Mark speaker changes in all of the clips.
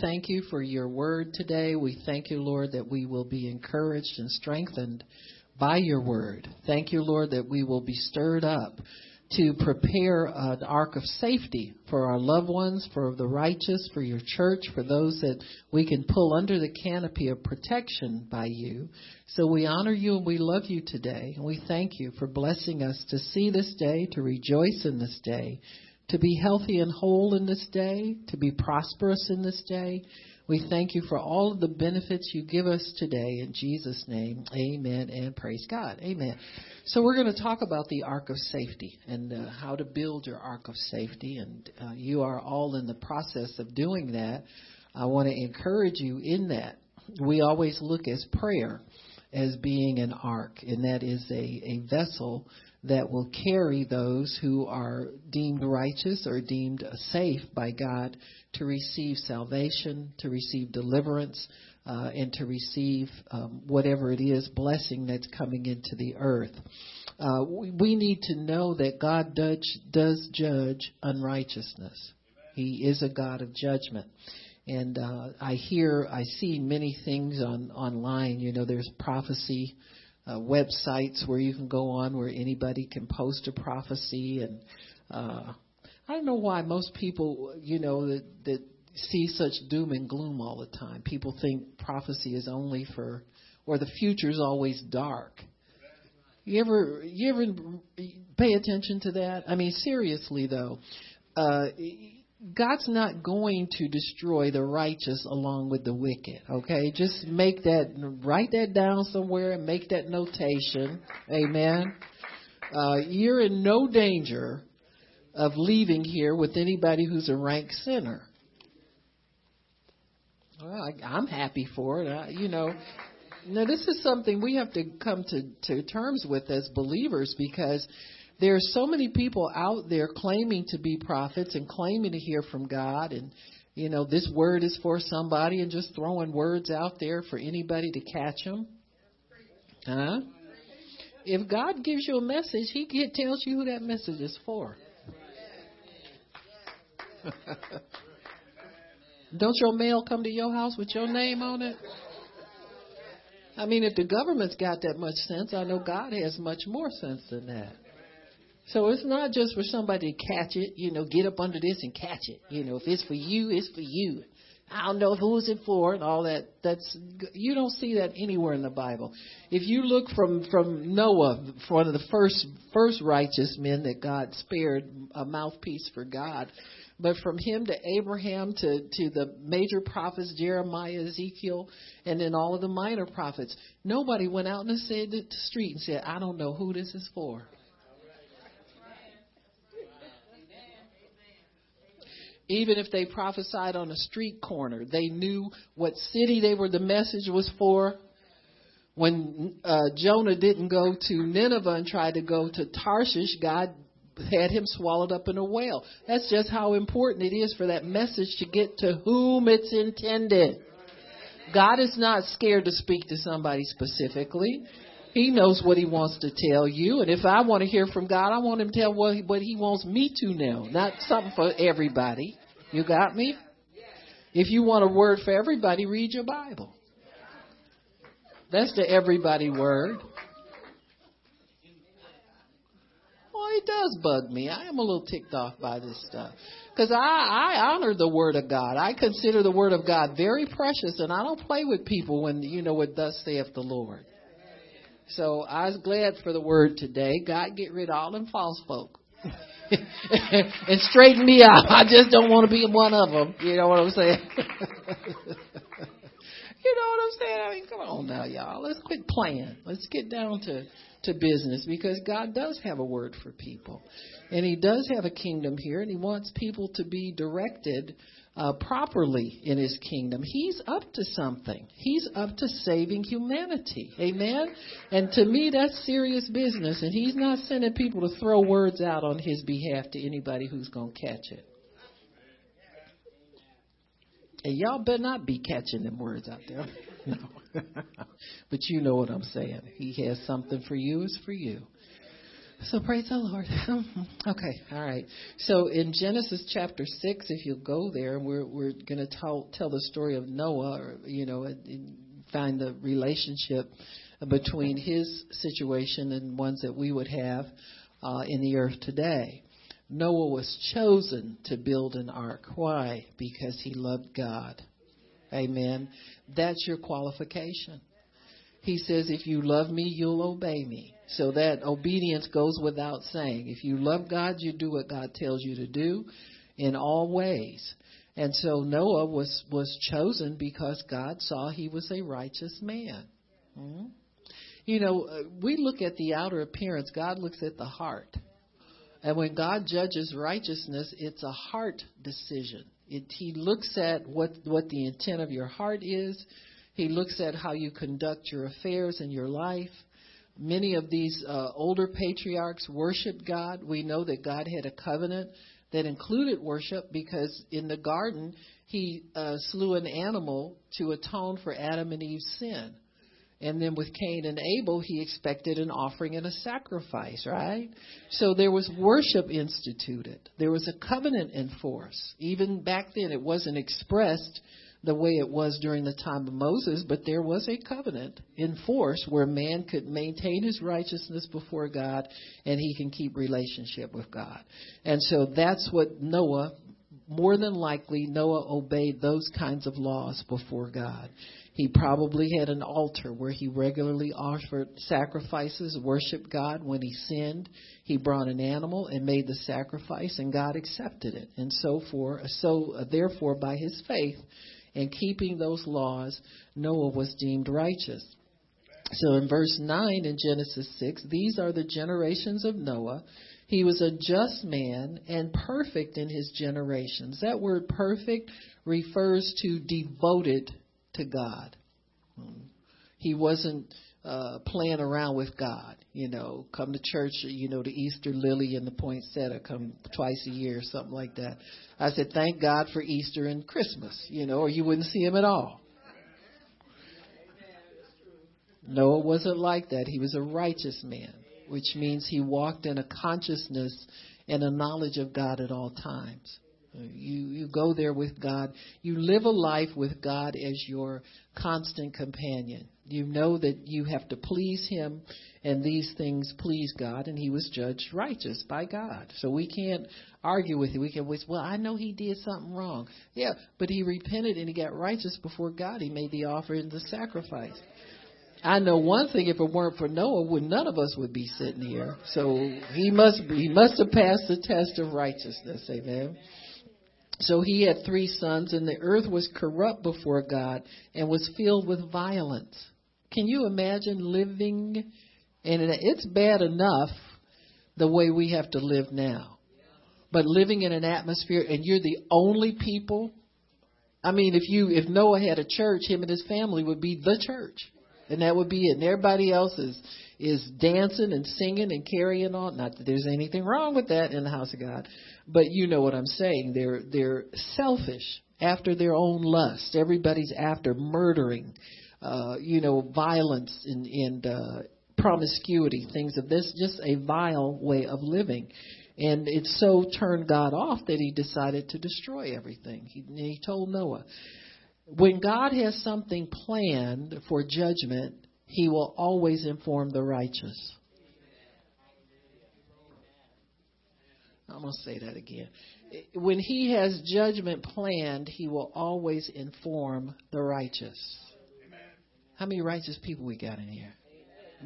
Speaker 1: Thank you for your word today. We thank you, Lord, that we will be encouraged and strengthened by your word. Thank you, Lord, that we will be stirred up to prepare an ark of safety for our loved ones, for the righteous, for your church, for those that we can pull under the canopy of protection by you. So we honor you and we love you today. And we thank you for blessing us to see this day, to rejoice in this day, to be healthy and whole in this day, to be prosperous in this day. We thank you for all of the benefits you give us today. In Jesus' name, amen and praise God. Amen. So we're going to talk about the ark of safety and uh, how to build your ark of safety. And uh, you are all in the process of doing that. I want to encourage you in that. We always look as prayer as being an ark, and that is a, a vessel that will carry those who are deemed righteous or deemed safe by God to receive salvation, to receive deliverance, uh, and to receive um, whatever it is blessing that's coming into the earth. Uh, we, we need to know that God does, does judge unrighteousness. He is a God of judgment. And uh, I hear, I see many things on online. You know, there's prophecy uh, websites where you can go on where anybody can post a prophecy and uh I don't know why most people, you know, that that see such doom and gloom all the time. People think prophecy is only for or the future is always dark. You ever you ever pay attention to that? I mean seriously though. Uh God's not going to destroy the righteous along with the wicked. Okay, just make that, write that down somewhere and make that notation. Amen. Uh, you're in no danger of leaving here with anybody who's a rank sinner. Well, I, I'm happy for it. I, you know, now this is something we have to come to, to terms with as believers because there are so many people out there claiming to be prophets and claiming to hear from God and you know this word is for somebody and just throwing words out there for anybody to catch them. Huh? If God gives you a message, he tells you who that message is for. Don't your mail come to your house with your name on it? I mean, if the government's got that much sense, I know God has much more sense than that. So it's not just for somebody to catch it, you know, get up under this and catch it. You know, if it's for you, it's for you. I don't know who's it for and all that. That's you don't see that anywhere in the Bible. If you look from from Noah, one of the first first righteous men that God spared, a mouthpiece for God, but from him to Abraham to to the major prophets Jeremiah, Ezekiel, and then all of the minor prophets, nobody went out in the, the street and said, "I don't know who this is for." Even if they prophesied on a street corner, they knew what city they were, the message was for. When uh, Jonah didn't go to Nineveh and tried to go to Tarshish, God had him swallowed up in a whale. That's just how important it is for that message to get to whom it's intended. God is not scared to speak to somebody specifically. He knows what he wants to tell you. And if I want to hear from God, I want him to tell what, what he wants me to know, not something for everybody. You got me? If you want a word for everybody, read your Bible. That's the everybody word. Well, it does bug me. I am a little ticked off by this stuff. Because I, I honor the Word of God. I consider the Word of God very precious, and I don't play with people when, you know, what thus saith the Lord. So I was glad for the word today. God, get rid of all them false folk. and straighten me out. I just don't want to be one of them. You know what I'm saying? you know what I'm saying? I mean, come on now, y'all. Let's quit playing. Let's get down to to business because God does have a word for people, and He does have a kingdom here, and He wants people to be directed uh, properly in his kingdom. He's up to something. He's up to saving humanity. Amen? And to me, that's serious business. And he's not sending people to throw words out on his behalf to anybody who's going to catch it. And y'all better not be catching them words out there. No. but you know what I'm saying. He has something for you, it's for you. So praise the Lord. okay, all right. So in Genesis chapter six, if you go there, we're we're going to tell tell the story of Noah, or you know, and find the relationship between his situation and ones that we would have uh, in the earth today. Noah was chosen to build an ark. Why? Because he loved God. Amen. That's your qualification. He says, if you love me, you'll obey me. So that obedience goes without saying. If you love God, you do what God tells you to do in all ways. And so Noah was, was chosen because God saw he was a righteous man. Mm-hmm. You know, uh, we look at the outer appearance, God looks at the heart. And when God judges righteousness, it's a heart decision. It, he looks at what, what the intent of your heart is. He looks at how you conduct your affairs in your life. Many of these uh, older patriarchs worshiped God. We know that God had a covenant that included worship because in the garden he uh, slew an animal to atone for Adam and Eve's sin. And then with Cain and Abel, he expected an offering and a sacrifice, right? So there was worship instituted. There was a covenant in force. Even back then, it wasn't expressed the way it was during the time of Moses, but there was a covenant in force where man could maintain his righteousness before God and he can keep relationship with God. And so that's what Noah, more than likely, Noah obeyed those kinds of laws before God. He probably had an altar where he regularly offered sacrifices, worshiped God. When he sinned, he brought an animal and made the sacrifice, and God accepted it. And so for so therefore, by his faith, and keeping those laws, Noah was deemed righteous. So in verse 9 in Genesis 6, these are the generations of Noah. He was a just man and perfect in his generations. That word perfect refers to devoted to God. Hmm. He wasn't uh, playing around with God. You know, come to church, you know, the Easter lily and the poinsettia come twice a year, something like that. I said, thank God for Easter and Christmas, you know, or you wouldn't see him at all. Noah wasn't like that. He was a righteous man, which means he walked in a consciousness and a knowledge of God at all times. You you go there with God. You live a life with God as your constant companion. You know that you have to please Him, and these things please God, and He was judged righteous by God. So we can't argue with it. We can, well, I know He did something wrong. Yeah, but He repented and He got righteous before God. He made the offer and the sacrifice. I know one thing: if it weren't for Noah, would none of us would be sitting here. So he must he must have passed the test of righteousness. Amen. So he had three sons, and the earth was corrupt before God and was filled with violence. Can you imagine living? And it's bad enough the way we have to live now. But living in an atmosphere and you're the only people. I mean, if you if Noah had a church, him and his family would be the church. And that would be it. And everybody else is is dancing and singing and carrying on. Not that there's anything wrong with that in the house of God. But you know what I'm saying. They're they're selfish after their own lust. Everybody's after murdering, uh, you know, violence and, and uh, promiscuity, things of this. Just a vile way of living. And it so turned God off that he decided to destroy everything. He, he told Noah, when God has something planned for judgment, he will always inform the righteous. I'm going to say that again. When he has judgment planned, he will always inform the righteous. How many righteous people we got in here?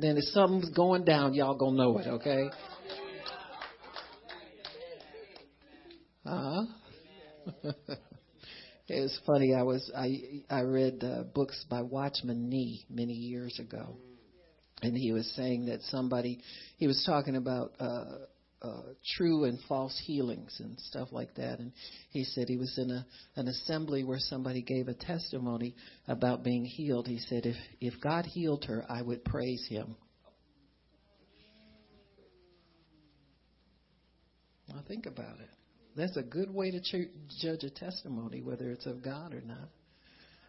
Speaker 1: Then if something's going down, y'all gonna know it, okay? Uh huh. it's funny. I was I I read uh, books by Watchman Nee many years ago, and he was saying that somebody he was talking about uh, uh, true and false healings and stuff like that. And he said he was in a an assembly where somebody gave a testimony about being healed. He said if if God healed her, I would praise Him. Now think about it. That's a good way to ch- judge a testimony, whether it's of God or not.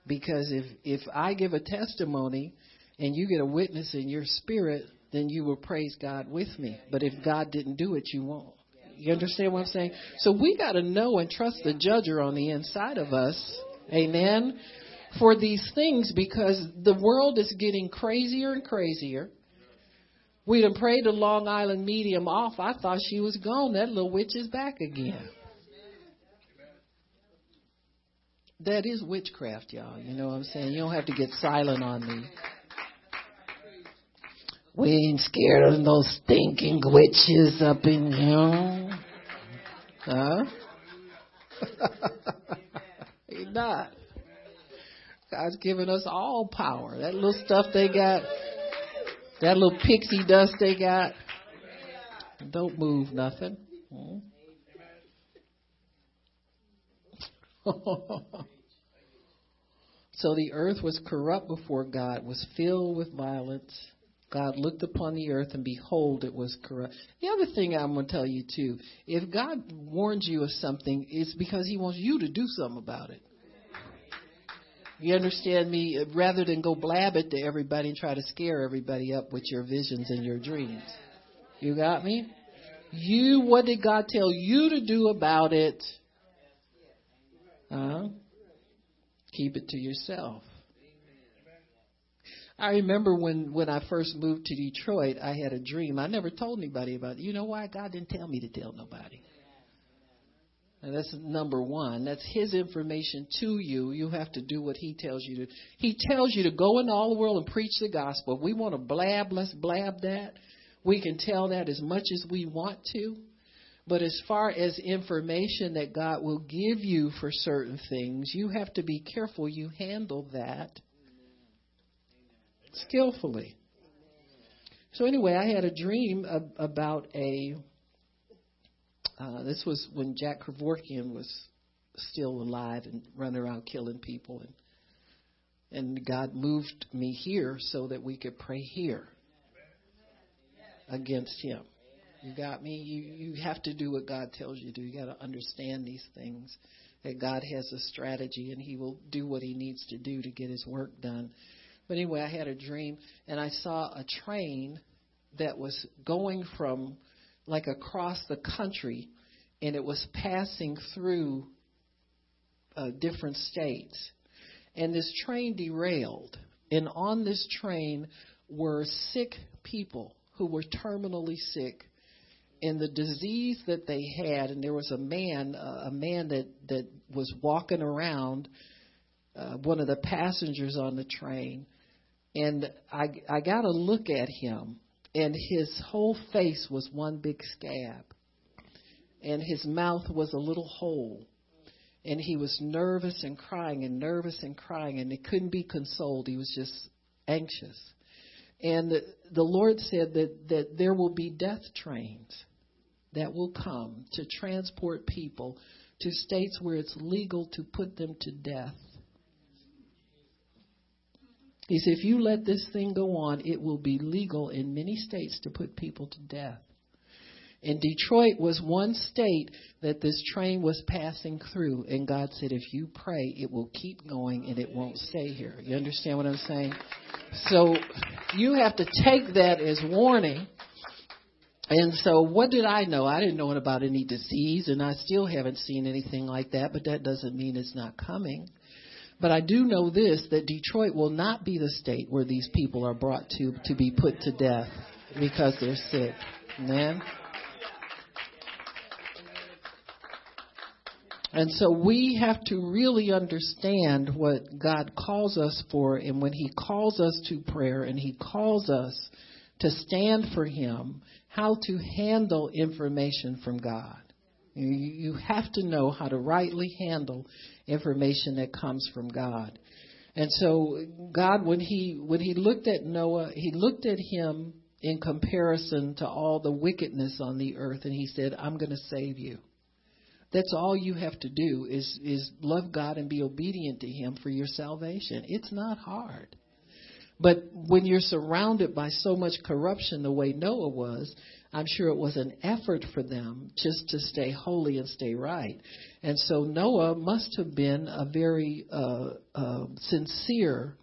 Speaker 1: Because if if I give a testimony and you get a witness in your spirit then you will praise God with me. But if God didn't do it, you won't. You understand what I'm saying? So we got to know and trust the judger on the inside of us. Amen. For these things because the world is getting crazier and crazier. We done prayed the Long Island medium off. I thought she was gone. That little witch is back again. That is witchcraft, y'all. You know what I'm saying? You don't have to get silent on me. We ain't scared of those stinking witches up in here. Huh? Ain't not. God's given us all power. That little stuff they got, that little pixie dust they got, don't move nothing. so the earth was corrupt before God, was filled with violence. God looked upon the earth and behold, it was corrupt. The other thing I'm going to tell you too, if God warns you of something, it's because He wants you to do something about it. You understand me? Rather than go blab it to everybody and try to scare everybody up with your visions and your dreams. You got me? You, what did God tell you to do about it? Huh? Keep it to yourself. I remember when when I first moved to Detroit, I had a dream. I never told anybody about it. You know why? God didn't tell me to tell nobody. And that's number one. That's His information to you. You have to do what He tells you to. He tells you to go into all the world and preach the gospel. If we want to blab, let's blab that. We can tell that as much as we want to. But as far as information that God will give you for certain things, you have to be careful you handle that skillfully. So anyway, I had a dream ab- about a. Uh, this was when Jack Kevorkian was still alive and running around killing people, and and God moved me here so that we could pray here against him. You got me? You you have to do what God tells you to do. You got to understand these things. That God has a strategy and He will do what He needs to do to get His work done. But anyway, I had a dream and I saw a train that was going from like across the country and it was passing through uh, different states. And this train derailed. And on this train were sick people who were terminally sick. And the disease that they had, and there was a man, uh, a man that that was walking around, uh, one of the passengers on the train, and I I got to look at him, and his whole face was one big scab, and his mouth was a little hole, and he was nervous and crying and nervous and crying, and he couldn't be consoled. He was just anxious, and the, the Lord said that that there will be death trains that will come to transport people to states where it's legal to put them to death he said, if you let this thing go on, it will be legal in many states to put people to death. And Detroit was one state that this train was passing through. And God said, if you pray, it will keep going and it won't stay here. You understand what I'm saying? So you have to take that as warning. And so what did I know? I didn't know about any disease and I still haven't seen anything like that, but that doesn't mean it's not coming. But I do know this that Detroit will not be the state where these people are brought to to be put to death because they're sick. Amen. And so we have to really understand what God calls us for, and when He calls us to prayer and He calls us to stand for Him, how to handle information from God. You have to know how to rightly handle information that comes from God. And so God when he when he looked at Noah, he looked at him in comparison to all the wickedness on the earth and he said, "I'm going to save you." That's all you have to do is is love God and be obedient to him for your salvation. It's not hard. But when you're surrounded by so much corruption the way Noah was, I'm sure it was an effort for them just to stay holy and stay right. And so Noah must have been a very uh, uh, sincere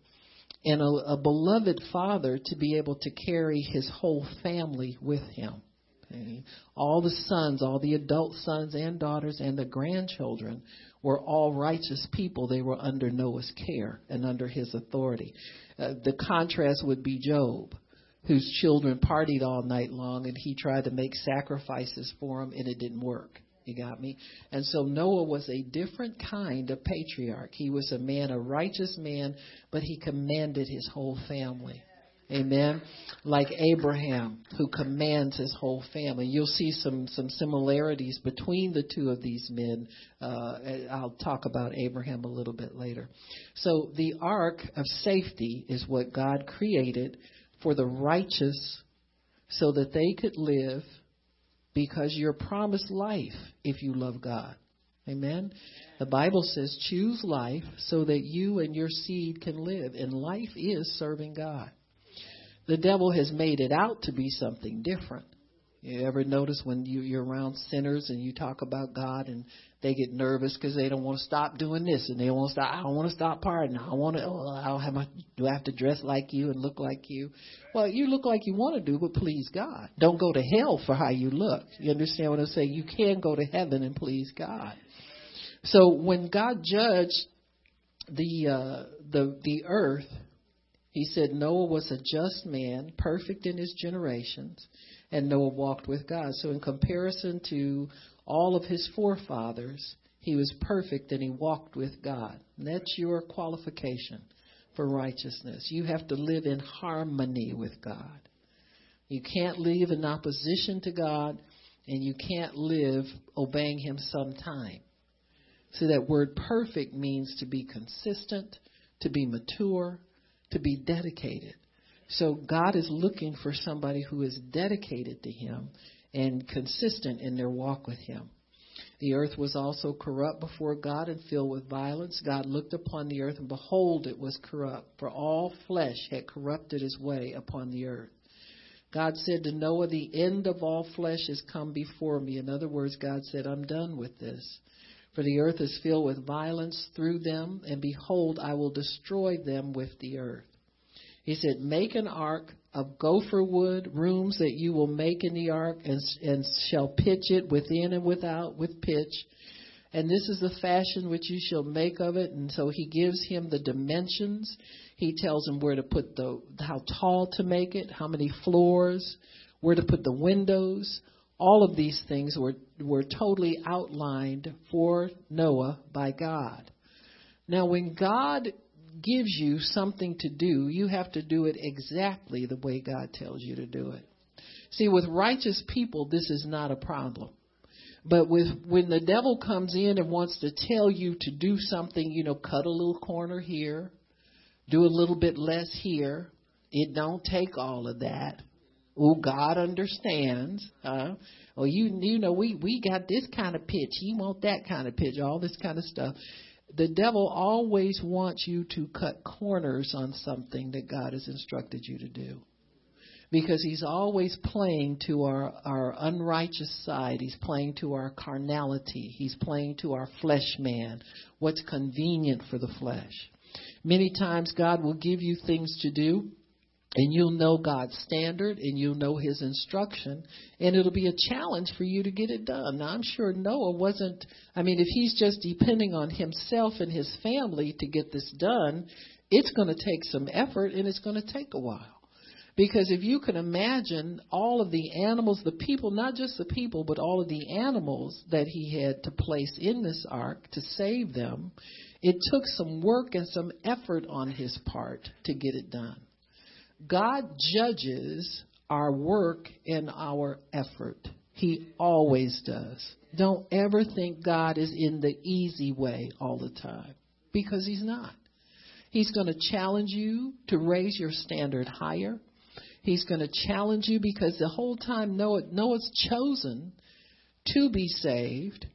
Speaker 1: and a, a beloved father to be able to carry his whole family with him. Okay? All the sons, all the adult sons and daughters, and the grandchildren were all righteous people. They were under Noah's care and under his authority. Uh, the contrast would be Job, whose children partied all night long, and he tried to make sacrifices for them, and it didn't work. You got me? And so Noah was a different kind of patriarch. He was a man, a righteous man, but he commanded his whole family. Amen. Like Abraham, who commands his whole family. You'll see some some similarities between the two of these men. Uh, I'll talk about Abraham a little bit later. So the ark of safety is what God created for the righteous, so that they could live because you're promised life if you love God. Amen. The Bible says, choose life so that you and your seed can live. And life is serving God. The devil has made it out to be something different. You ever notice when you, you're around sinners and you talk about God and they get nervous because they don't want to stop doing this and they want to stop. I don't want to stop partying. I want to. Oh, I don't have do I have to dress like you and look like you? Well, you look like you want to do, but please God. Don't go to hell for how you look. You understand what I'm saying? You can go to heaven and please God. So when God judged the uh, the the earth, He said Noah was a just man, perfect in his generations, and Noah walked with God. So in comparison to all of his forefathers, he was perfect and he walked with God. And that's your qualification for righteousness. You have to live in harmony with God. You can't live in opposition to God, and you can't live obeying Him sometime. So that word perfect means to be consistent, to be mature, to be dedicated. So God is looking for somebody who is dedicated to Him and consistent in their walk with Him. The earth was also corrupt before God and filled with violence. God looked upon the earth, and behold, it was corrupt, for all flesh had corrupted his way upon the earth. God said to Noah, The end of all flesh has come before me. In other words, God said, I'm done with this. For the earth is filled with violence through them, and behold, I will destroy them with the earth. He said, Make an ark of gopher wood, rooms that you will make in the ark, and, and shall pitch it within and without with pitch. And this is the fashion which you shall make of it. And so he gives him the dimensions. He tells him where to put the, how tall to make it, how many floors, where to put the windows. All of these things were, were totally outlined for Noah by God. Now, when God gives you something to do, you have to do it exactly the way God tells you to do it. See, with righteous people, this is not a problem. But with when the devil comes in and wants to tell you to do something, you know, cut a little corner here, do a little bit less here, it don't take all of that. Oh, God understands. Uh, oh, you you know we we got this kind of pitch. You want that kind of pitch. All this kind of stuff the devil always wants you to cut corners on something that God has instructed you to do. Because he's always playing to our, our unrighteous side. He's playing to our carnality. He's playing to our flesh man, what's convenient for the flesh. Many times God will give you things to do and you'll know God's standard and you'll know his instruction and it'll be a challenge for you to get it done. Now I'm sure Noah wasn't I mean if he's just depending on himself and his family to get this done, it's going to take some effort and it's going to take a while. Because if you can imagine all of the animals, the people, not just the people, but all of the animals that he had to place in this ark to save them, it took some work and some effort on his part to get it done. God judges our work and our effort. He always does. Don't ever think God is in the easy way all the time because He's not. He's going to challenge you to raise your standard higher. He's going to challenge you because the whole time Noah, Noah's chosen to be saved,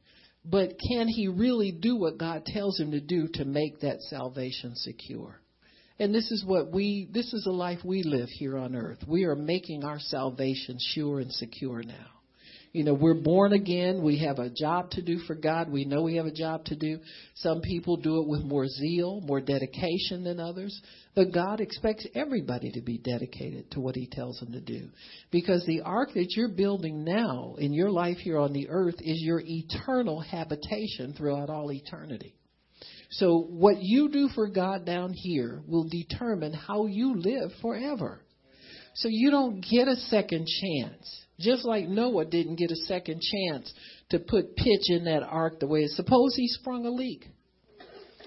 Speaker 1: but can he really do what God tells him to do to make that salvation secure? And this is what we, this is the life we live here on earth. We are making our salvation sure and secure now. You know, we're born again. We have a job to do for God. We know we have a job to do. Some people do it with more zeal, more dedication than others. But God expects everybody to be dedicated to what He tells them to do. Because the ark that you're building now in your life here on the earth is your eternal habitation throughout all eternity. So what you do for God down here will determine how you live forever. So you don't get a second chance. Just like Noah didn't get a second chance to put pitch in that ark the way it's suppose he sprung a leak.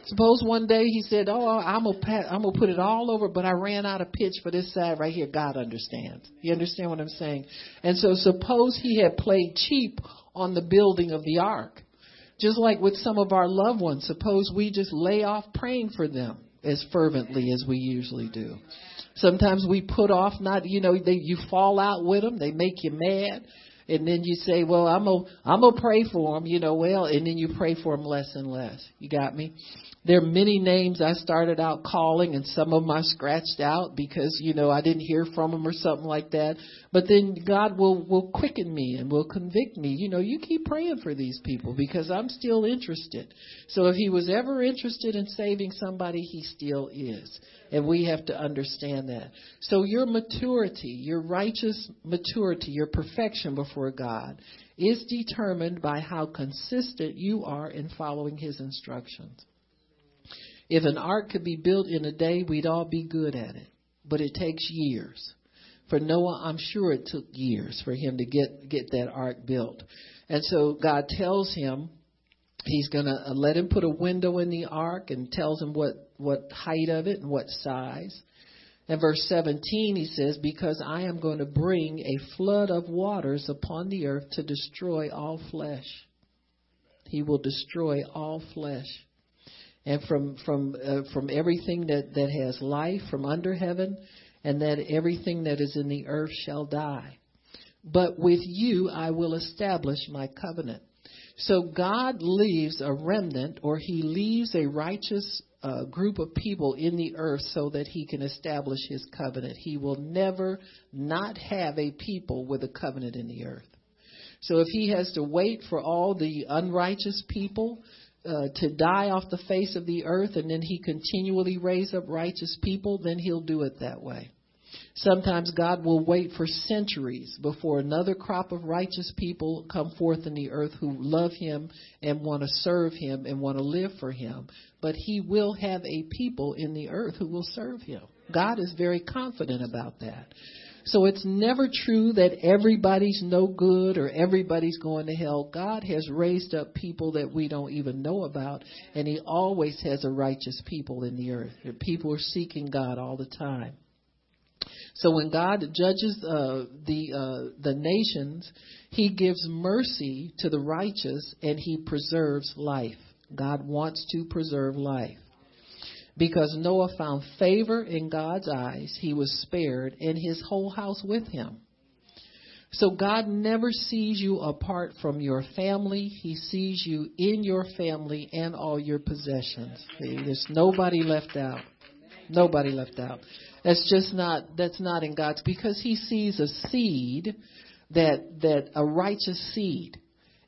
Speaker 1: Suppose one day he said, "Oh, I'm gonna I'm gonna put it all over, but I ran out of pitch for this side right here." God understands. You understand what I'm saying? And so suppose he had played cheap on the building of the ark. Just like with some of our loved ones, suppose we just lay off praying for them as fervently as we usually do. Sometimes we put off not, you know, they, you fall out with them, they make you mad, and then you say, "Well, I'm gonna I'm gonna pray for them," you know. Well, and then you pray for them less and less. You got me? There are many names I started out calling, and some of them I scratched out because you know I didn't hear from them or something like that. But then God will will quicken me and will convict me. You know, you keep praying for these people because I'm still interested. So if He was ever interested in saving somebody, He still is, and we have to understand that. So your maturity, your righteous maturity, your perfection before God is determined by how consistent you are in following His instructions. If an ark could be built in a day, we'd all be good at it. But it takes years. For Noah, I'm sure it took years for him to get get that ark built. And so God tells him he's going to uh, let him put a window in the ark and tells him what what height of it and what size. And verse 17 he says, "Because I am going to bring a flood of waters upon the earth to destroy all flesh." He will destroy all flesh and from from uh, from everything that that has life from under heaven and that everything that is in the earth shall die. But with you I will establish my covenant. So God leaves a remnant or he leaves a righteous uh, group of people in the earth so that he can establish his covenant. He will never not have a people with a covenant in the earth. So if he has to wait for all the unrighteous people uh, to die off the face of the earth and then he continually raise up righteous people, then he'll do it that way. Sometimes God will wait for centuries before another crop of righteous people come forth in the earth who love him and want to serve him and want to live for him. But he will have a people in the earth who will serve him. God is very confident about that. So it's never true that everybody's no good or everybody's going to hell. God has raised up people that we don't even know about, and He always has a righteous people in the earth. People are seeking God all the time. So when God judges uh, the uh, the nations, He gives mercy to the righteous and He preserves life. God wants to preserve life. Because Noah found favor in God's eyes, he was spared, and his whole house with him. So God never sees you apart from your family. He sees you in your family and all your possessions. There's nobody left out. Nobody left out. That's just not that's not in God's because he sees a seed that that a righteous seed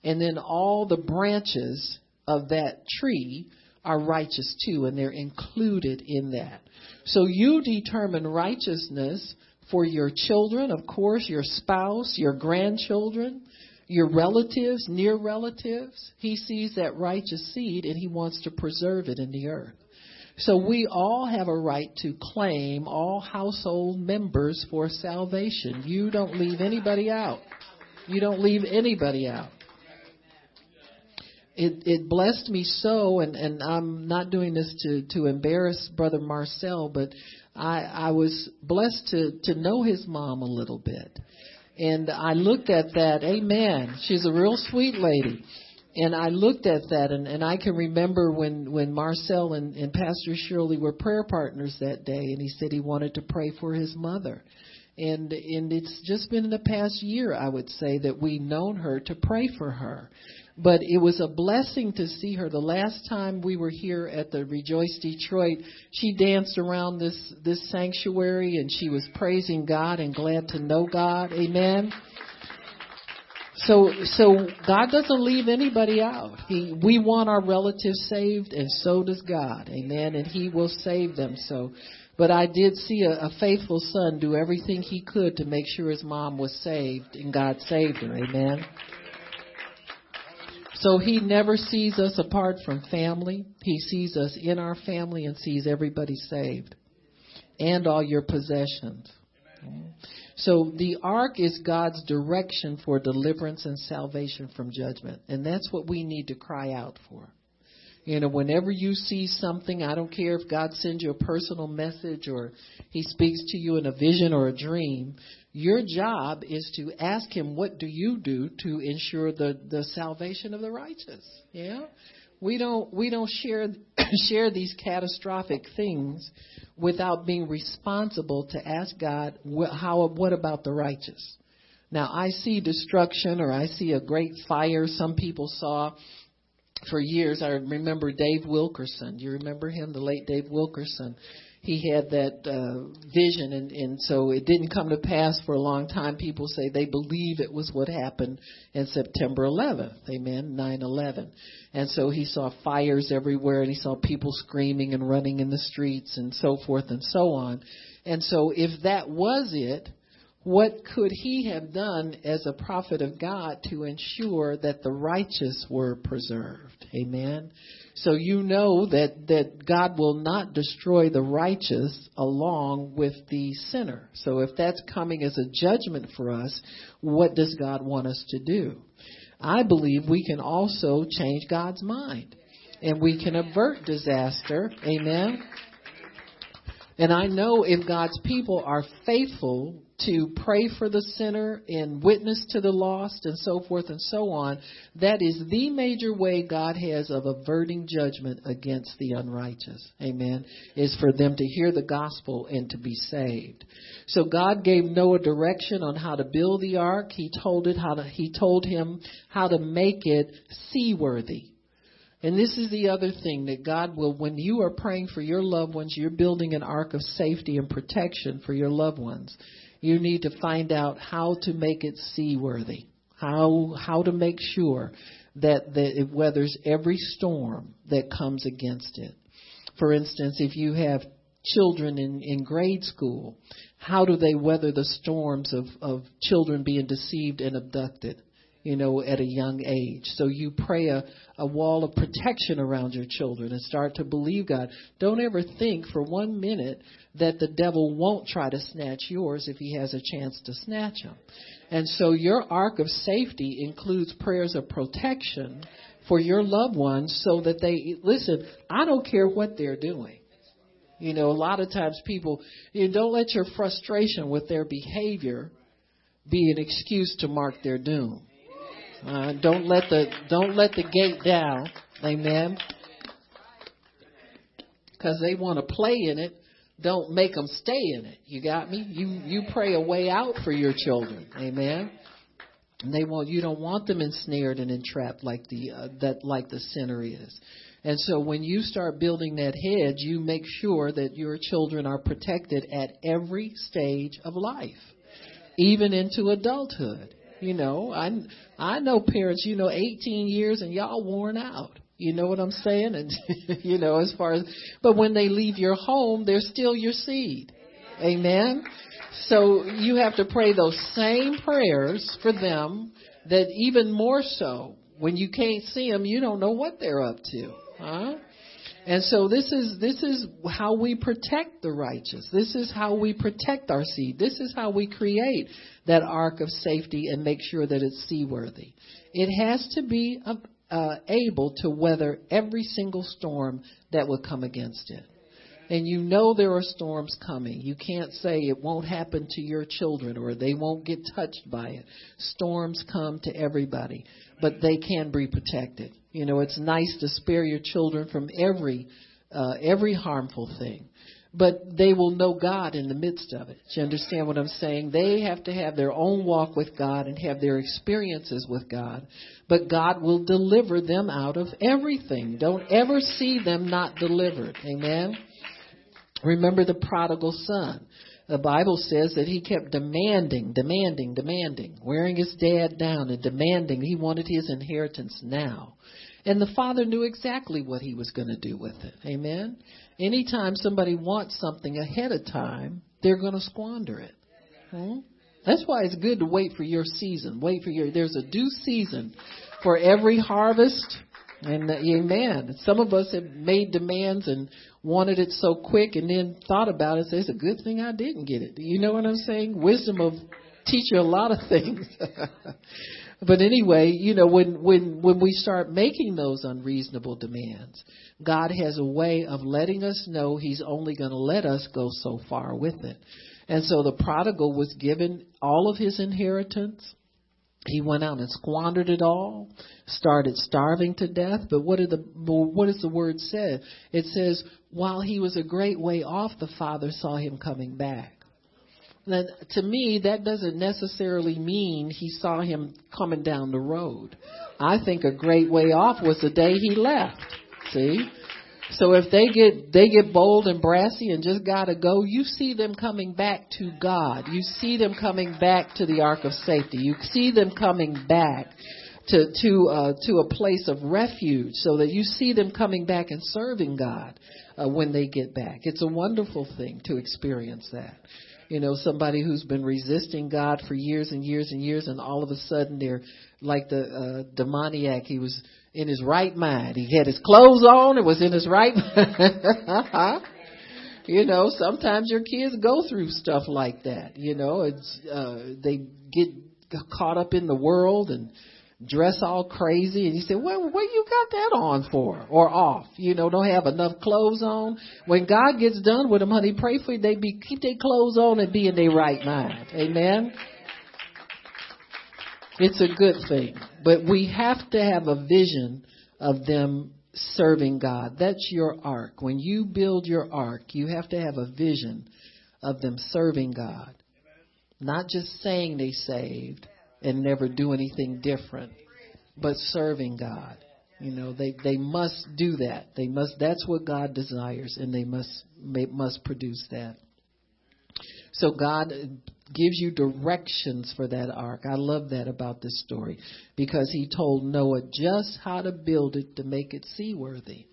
Speaker 1: and then all the branches of that tree are righteous too, and they're included in that. So you determine righteousness for your children, of course, your spouse, your grandchildren, your relatives, near relatives. He sees that righteous seed and he wants to preserve it in the earth. So we all have a right to claim all household members for salvation. You don't leave anybody out. You don't leave anybody out it it blessed me so and and I'm not doing this to to embarrass brother Marcel but I I was blessed to to know his mom a little bit. And I looked at that amen she's a real sweet lady. And I looked at that and and I can remember when when Marcel and and Pastor Shirley were prayer partners that day and he said he wanted to pray for his mother. And and it's just been in the past year I would say that we've known her to pray for her but it was a blessing to see her. The last time we were here at the Rejoice Detroit, she danced around this this sanctuary and she was praising God and glad to know God. Amen. So, so God doesn't leave anybody out. He, we want our relatives saved, and so does God. Amen. And He will save them. So, but I did see a, a faithful son do everything he could to make sure his mom was saved, and God saved her. Amen. So he never sees us apart from family. He sees us in our family and sees everybody saved and all your possessions. So the ark is God's direction for deliverance and salvation from judgment. And that's what we need to cry out for. You know, whenever you see something, I don't care if God sends you a personal message or He speaks to you in a vision or a dream, your job is to ask him, what do you do to ensure the, the salvation of the righteous? Yeah? We don't, we don't share, share these catastrophic things without being responsible to ask God, how, what about the righteous? Now, I see destruction or I see a great fire some people saw for years. I remember Dave Wilkerson. You remember him, the late Dave Wilkerson? He had that uh, vision, and, and so it didn't come to pass for a long time. People say they believe it was what happened in September 11th, amen, 9/11, and so he saw fires everywhere, and he saw people screaming and running in the streets, and so forth and so on. And so, if that was it, what could he have done as a prophet of God to ensure that the righteous were preserved? Amen. So you know that, that God will not destroy the righteous along with the sinner. So if that's coming as a judgment for us, what does God want us to do? I believe we can also change God's mind and we can avert disaster. Amen. And I know if God's people are faithful to pray for the sinner and witness to the lost and so forth and so on, that is the major way God has of averting judgment against the unrighteous. Amen. Is for them to hear the gospel and to be saved. So God gave Noah direction on how to build the ark. He told it how to, he told him how to make it seaworthy. And this is the other thing that God will, when you are praying for your loved ones, you're building an ark of safety and protection for your loved ones you need to find out how to make it seaworthy, how how to make sure that, that it weathers every storm that comes against it. For instance, if you have children in, in grade school, how do they weather the storms of, of children being deceived and abducted? You know, at a young age. So you pray a, a wall of protection around your children and start to believe God. Don't ever think for one minute that the devil won't try to snatch yours if he has a chance to snatch them. And so your ark of safety includes prayers of protection for your loved ones so that they listen, I don't care what they're doing. You know, a lot of times people, you don't let your frustration with their behavior be an excuse to mark their doom. Uh, don't let the don't let the gate down, amen. Because they want to play in it, don't make them stay in it. You got me? You you pray a way out for your children, amen. And they want you don't want them ensnared and entrapped like the uh, that like the sinner is. And so when you start building that hedge, you make sure that your children are protected at every stage of life, even into adulthood. You know, I I know parents, you know, 18 years and y'all worn out. You know what I'm saying? And you know, as far as but when they leave your home, they're still your seed. Amen. So you have to pray those same prayers for them that even more so when you can't see them, you don't know what they're up to. Huh? And so this is this is how we protect the righteous. This is how we protect our seed. This is how we create that ark of safety and make sure that it's seaworthy. It has to be uh, uh, able to weather every single storm that will come against it. And you know there are storms coming. You can't say it won't happen to your children or they won't get touched by it. Storms come to everybody, but they can be protected. You know, it's nice to spare your children from every uh, every harmful thing, but they will know God in the midst of it. You understand what I'm saying? They have to have their own walk with God and have their experiences with God, but God will deliver them out of everything. Don't ever see them not delivered. Amen. Remember the prodigal son. The Bible says that he kept demanding, demanding, demanding, wearing his dad down and demanding. He wanted his inheritance now. And the father knew exactly what he was going to do with it. Amen. Anytime somebody wants something ahead of time, they're going to squander it. Hmm? That's why it's good to wait for your season. Wait for your, there's a due season for every harvest. And uh, amen. Some of us have made demands and wanted it so quick and then thought about it. Says, it's a good thing I didn't get it. You know what I'm saying? Wisdom of teach you a lot of things. but anyway, you know, when, when, when we start making those unreasonable demands, God has a way of letting us know He's only going to let us go so far with it. And so the prodigal was given all of his inheritance. He went out and squandered it all, started starving to death. But what the what does the word say? It says, while he was a great way off, the father saw him coming back. Now, to me, that doesn't necessarily mean he saw him coming down the road. I think a great way off was the day he left. See? So if they get they get bold and brassy and just gotta go, you see them coming back to God. You see them coming back to the ark of safety. You see them coming back to to uh, to a place of refuge, so that you see them coming back and serving God uh, when they get back. It's a wonderful thing to experience that. You know, somebody who's been resisting God for years and years and years, and all of a sudden they're like the uh, demoniac. He was in his right mind. He had his clothes on and was in his right mind. you know, sometimes your kids go through stuff like that. You know, it's uh they get caught up in the world and dress all crazy and you say, Well, what you got that on for? Or off. You know, don't have enough clothes on. When God gets done with them, honey, pray for you they be keep their clothes on and be in their right mind. Amen. It's a good thing. But we have to have a vision of them serving God. That's your ark. When you build your ark, you have to have a vision of them serving God. Not just saying they saved and never do anything different, but serving God. You know, they they must do that. They must that's what God desires and they must they must produce that. So God gives you directions for that ark. I love that about this story because he told Noah just how to build it to make it seaworthy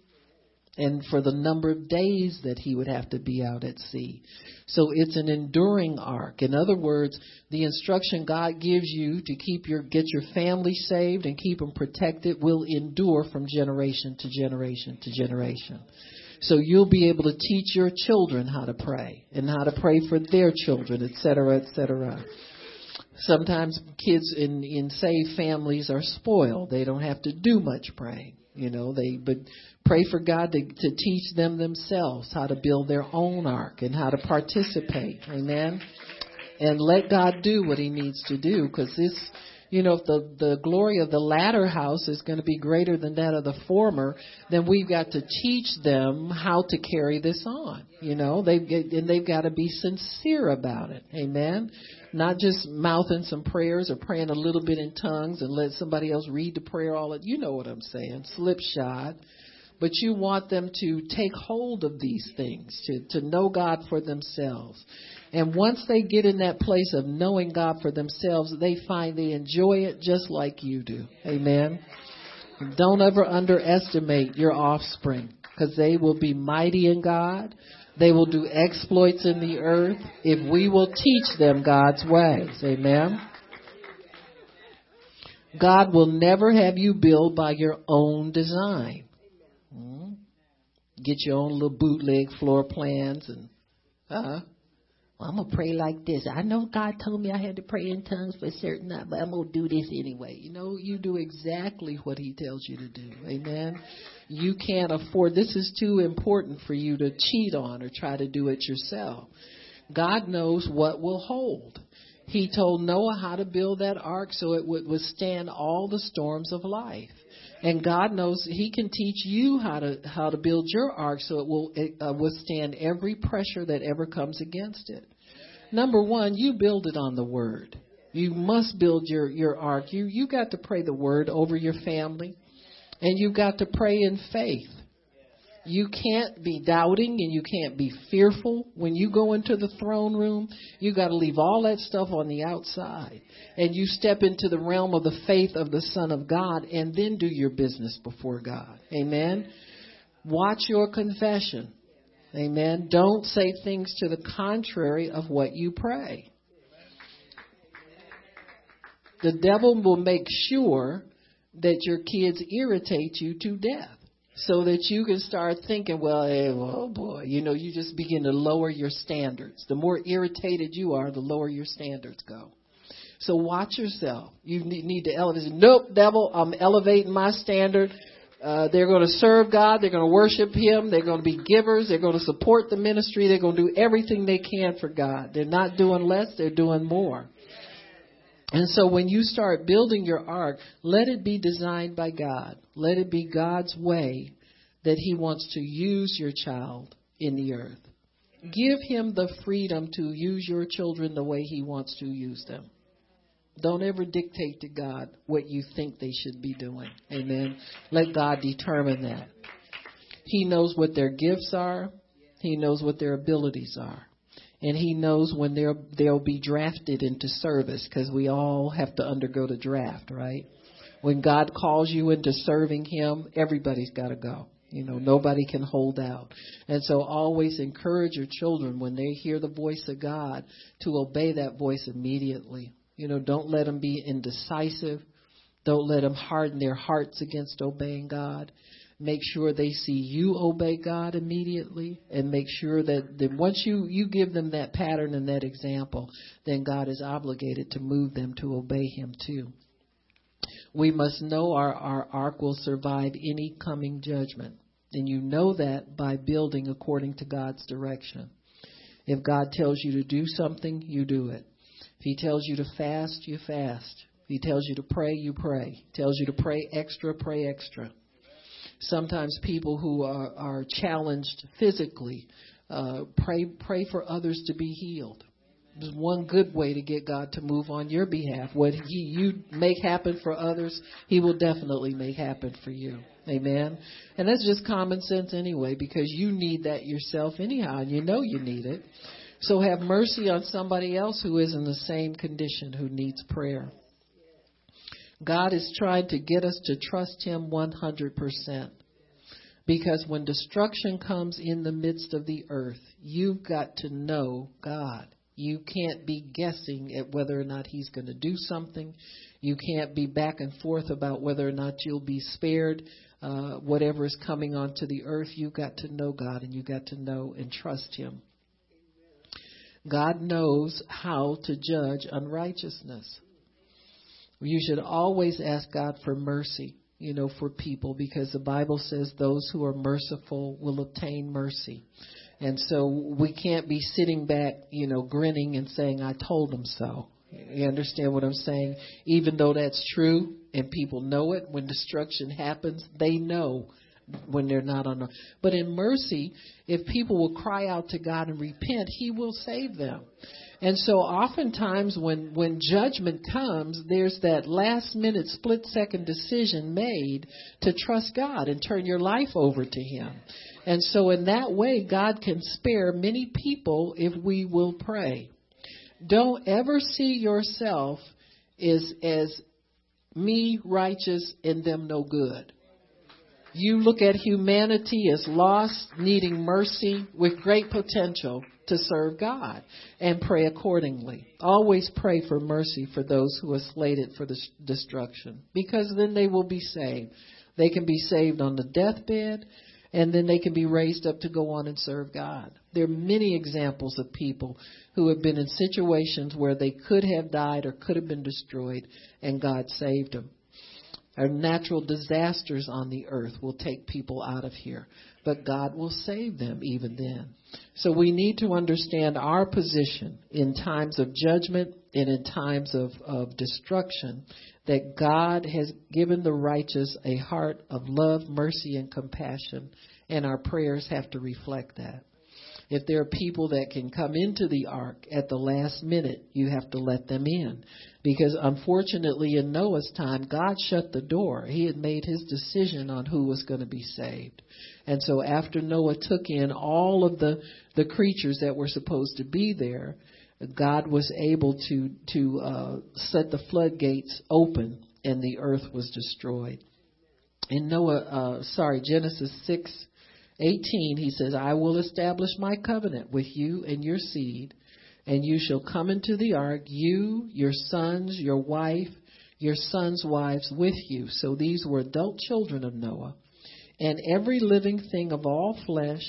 Speaker 1: and for the number of days that he would have to be out at sea. So it's an enduring ark. In other words, the instruction God gives you to keep your get your family saved and keep them protected will endure from generation to generation to generation. So you'll be able to teach your children how to pray and how to pray for their children, et cetera, et cetera. Sometimes kids in, in saved families are spoiled. They don't have to do much praying. You know, they, but pray for God to, to teach them themselves how to build their own ark and how to participate. Amen. And let God do what he needs to do because this, you know, if the, the glory of the latter house is going to be greater than that of the former, then we've got to teach them how to carry this on. You know, they've and they've got to be sincere about it. Amen. Not just mouthing some prayers or praying a little bit in tongues and let somebody else read the prayer all it. You know what I'm saying? Slipshod. But you want them to take hold of these things, to, to know God for themselves. And once they get in that place of knowing God for themselves, they find they enjoy it just like you do. Amen. Don't ever underestimate your offspring because they will be mighty in God. They will do exploits in the earth if we will teach them God's ways. Amen. God will never have you build by your own design. Hmm? Get your own little bootleg floor plans and uh well, I'm gonna pray like this. I know God told me I had to pray in tongues for certain night, but I'm gonna do this anyway. You know, you do exactly what He tells you to do. Amen. You can't afford. This is too important for you to cheat on or try to do it yourself. God knows what will hold. He told Noah how to build that ark so it would withstand all the storms of life. And God knows He can teach you how to how to build your ark so it will uh, withstand every pressure that ever comes against it. Number one, you build it on the Word. You must build your your ark. You you got to pray the Word over your family, and you've got to pray in faith. You can't be doubting and you can't be fearful when you go into the throne room. You got to leave all that stuff on the outside and you step into the realm of the faith of the Son of God and then do your business before God. Amen. Watch your confession. Amen. Don't say things to the contrary of what you pray. The devil will make sure that your kids irritate you to death so that you can start thinking, well, hey, oh boy, you know, you just begin to lower your standards. The more irritated you are, the lower your standards go. So watch yourself. You need to elevate. Nope, devil, I'm elevating my standard. Uh, they're going to serve God. They're going to worship Him. They're going to be givers. They're going to support the ministry. They're going to do everything they can for God. They're not doing less. They're doing more. And so when you start building your ark, let it be designed by God. Let it be God's way that He wants to use your child in the earth. Give Him the freedom to use your children the way He wants to use them. Don't ever dictate to God what you think they should be doing. Amen. Let God determine that. He knows what their gifts are. He knows what their abilities are and he knows when they'll they'll be drafted into service because we all have to undergo the draft, right? When God calls you into serving Him, everybody's got to go. You know, nobody can hold out. And so always encourage your children when they hear the voice of God to obey that voice immediately. You know, don't let them be indecisive. Don't let them harden their hearts against obeying God make sure they see you obey God immediately and make sure that, that once you, you give them that pattern and that example, then God is obligated to move them to obey Him too. We must know our, our ark will survive any coming judgment. And you know that by building according to God's direction. If God tells you to do something, you do it. If He tells you to fast, you fast. If He tells you to pray, you pray. He tells you to pray extra, pray extra sometimes people who are, are challenged physically uh, pray pray for others to be healed. There's one good way to get God to move on your behalf. What He you make happen for others, He will definitely make happen for you. Amen. And that's just common sense anyway, because you need that yourself anyhow, and you know you need it. So have mercy on somebody else who is in the same condition who needs prayer. God is trying to get us to trust Him 100%. Because when destruction comes in the midst of the earth, you've got to know God. You can't be guessing at whether or not He's going to do something. You can't be back and forth about whether or not you'll be spared. Uh, whatever is coming onto the earth, you've got to know God and you've got to know and trust Him. God knows how to judge unrighteousness. You should always ask God for mercy, you know, for people because the Bible says those who are merciful will obtain mercy. And so we can't be sitting back, you know, grinning and saying, I told them so. You understand what I'm saying? Even though that's true and people know it, when destruction happens, they know when they're not on. But in mercy, if people will cry out to God and repent, He will save them. And so oftentimes when, when judgment comes, there's that last minute split second decision made to trust God and turn your life over to Him. And so in that way, God can spare many people if we will pray. Don't ever see yourself as, as me righteous and them no good. You look at humanity as lost, needing mercy with great potential to serve God and pray accordingly. Always pray for mercy for those who are slated for destruction because then they will be saved. They can be saved on the deathbed and then they can be raised up to go on and serve God. There are many examples of people who have been in situations where they could have died or could have been destroyed and God saved them. Our natural disasters on the earth will take people out of here, but God will save them even then. So we need to understand our position in times of judgment and in times of, of destruction that God has given the righteous a heart of love, mercy, and compassion, and our prayers have to reflect that. If there are people that can come into the ark at the last minute, you have to let them in. Because unfortunately, in Noah's time, God shut the door. He had made his decision on who was going to be saved. And so after Noah took in all of the, the creatures that were supposed to be there, God was able to, to uh, set the floodgates open and the earth was destroyed. In Noah, uh, sorry, Genesis 6, 18, he says, I will establish my covenant with you and your seed, and you shall come into the ark, you, your sons, your wife, your sons' wives with you. So these were adult children of Noah. And every living thing of all flesh,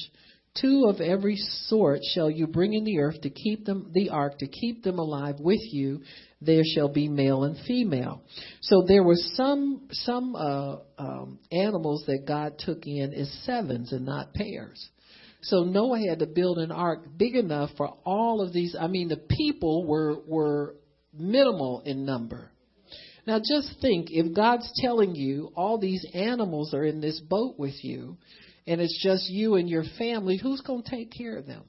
Speaker 1: two of every sort shall you bring in the earth to keep them, the ark, to keep them alive with you. There shall be male and female. So there were some some uh, um, animals that God took in as sevens and not pairs. So Noah had to build an ark big enough for all of these. I mean, the people were were minimal in number. Now just think if God's telling you all these animals are in this boat with you and it's just you and your family, who's going to take care of them?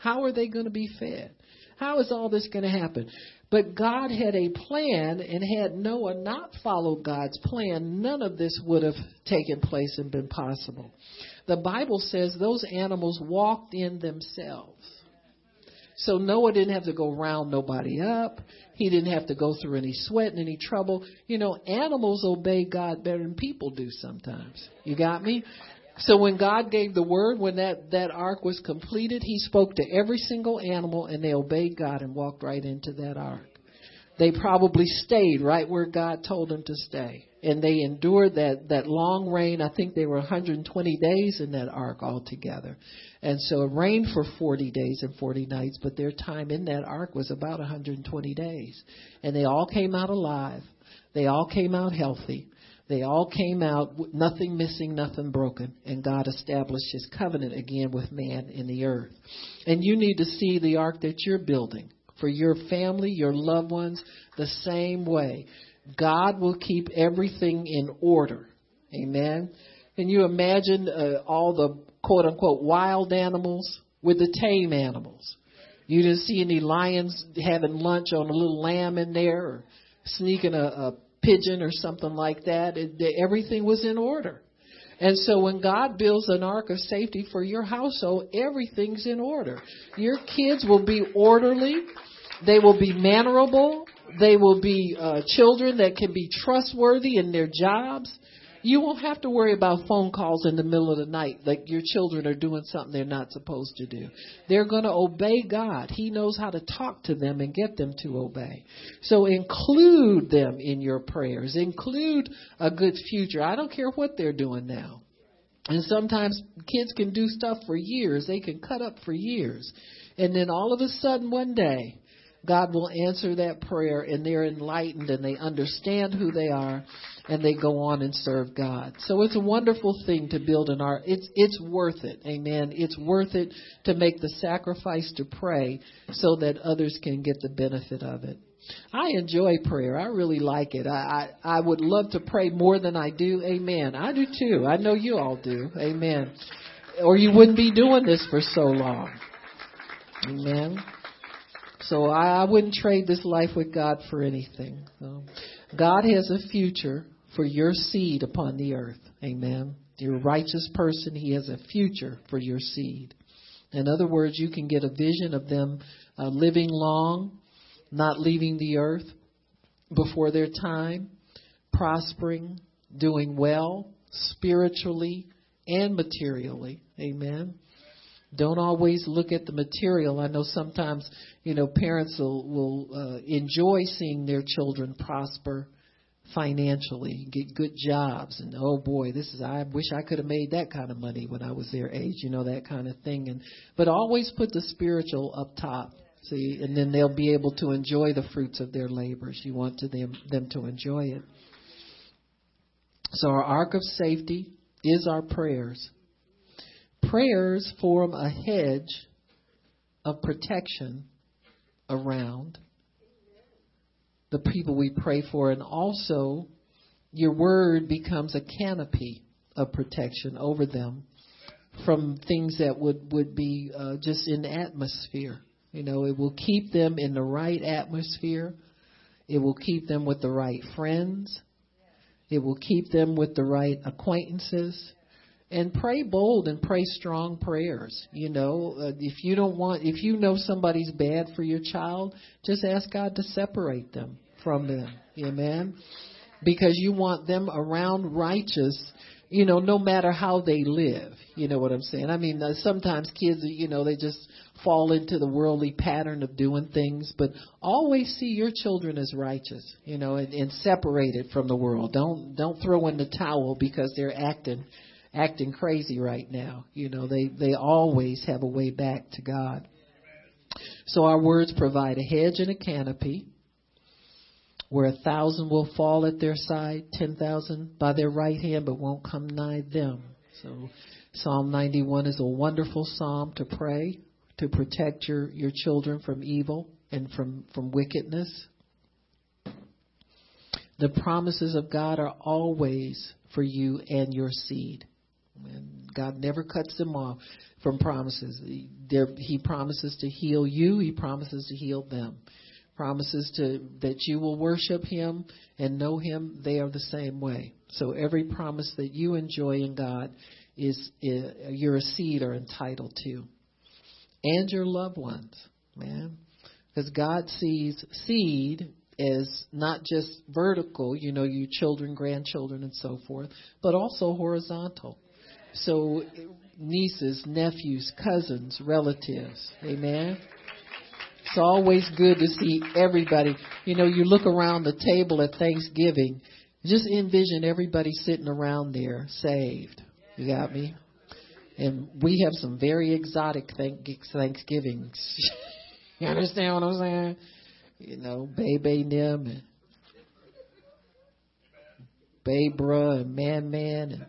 Speaker 1: How are they going to be fed? How is all this going to happen? But God had a plan, and had Noah not followed God's plan, none of this would have taken place and been possible. The Bible says those animals walked in themselves. So Noah didn't have to go round nobody up. He didn't have to go through any sweat and any trouble. You know, animals obey God better than people do sometimes. You got me? So when God gave the word, when that, that ark was completed, he spoke to every single animal and they obeyed God and walked right into that ark. They probably stayed right where God told them to stay. And they endured that, that long rain. I think they were 120 days in that ark altogether. And so it rained for 40 days and 40 nights, but their time in that ark was about 120 days. And they all came out alive. They all came out healthy. They all came out, nothing missing, nothing broken, and God established his covenant again with man in the earth. And you need to see the ark that you're building for your family, your loved ones, the same way. God will keep everything in order. Amen. Can you imagine uh, all the quote unquote wild animals with the tame animals? You didn't see any lions having lunch on a little lamb in there or sneaking a, a pigeon or something like that. It, everything was in order. And so when God builds an ark of safety for your household, everything's in order. Your kids will be orderly. They will be mannerable. They will be uh, children that can be trustworthy in their jobs. You won't have to worry about phone calls in the middle of the night like your children are doing something they're not supposed to do. They're going to obey God. He knows how to talk to them and get them to obey. So include them in your prayers. Include a good future. I don't care what they're doing now. And sometimes kids can do stuff for years. They can cut up for years. And then all of a sudden one day, God will answer that prayer and they're enlightened and they understand who they are and they go on and serve God. So it's a wonderful thing to build an art. It's it's worth it. Amen. It's worth it to make the sacrifice to pray so that others can get the benefit of it. I enjoy prayer. I really like it. I, I I would love to pray more than I do. Amen. I do too. I know you all do. Amen. Or you wouldn't be doing this for so long. Amen. So I, I wouldn't trade this life with God for anything. So God has a future for your seed upon the earth. Amen. You're a righteous person. He has a future for your seed. In other words, you can get a vision of them uh, living long, not leaving the earth before their time, prospering, doing well, spiritually and materially. Amen. Don't always look at the material. I know sometimes, you know, parents will, will uh, enjoy seeing their children prosper financially, get good jobs, and oh boy, this is I wish I could have made that kind of money when I was their age, you know, that kind of thing. And but always put the spiritual up top. See, and then they'll be able to enjoy the fruits of their labors. You want to them them to enjoy it. So our ark of safety is our prayers. Prayers form a hedge of protection around the people we pray for, and also your word becomes a canopy of protection over them from things that would would be uh, just in the atmosphere. You know, it will keep them in the right atmosphere. It will keep them with the right friends. It will keep them with the right acquaintances. And pray bold and pray strong prayers. You know, uh, if you don't want, if you know somebody's bad for your child, just ask God to separate them from them. Amen. Because you want them around righteous you know, no matter how they live. You know what I'm saying? I mean, uh, sometimes kids, you know, they just fall into the worldly pattern of doing things, but always see your children as righteous, you know, and, and separated from the world. Don't don't throw in the towel because they're acting acting crazy right now. You know, they they always have a way back to God. So our words provide a hedge and a canopy where a thousand will fall at their side, ten thousand by their right hand, but won't come nigh them. So Psalm 91 is a wonderful psalm to pray to protect your, your children from evil and from, from wickedness. The promises of God are always for you and your seed. And God never cuts them off from promises. He promises to heal you, He promises to heal them. Promises to that you will worship him and know him. They are the same way. So every promise that you enjoy in god is, is you're a seed are entitled to. And your loved ones man. Because god sees seed as not just vertical you know your children grandchildren and so forth but also horizontal so nieces nephews cousins relatives amen it's always good to see everybody. You know, you look around the table at Thanksgiving, just envision everybody sitting around there saved. You got me? And we have some very exotic Thanksgivings. you understand what I'm saying? You know, Baby Nim and Babra and Man Man and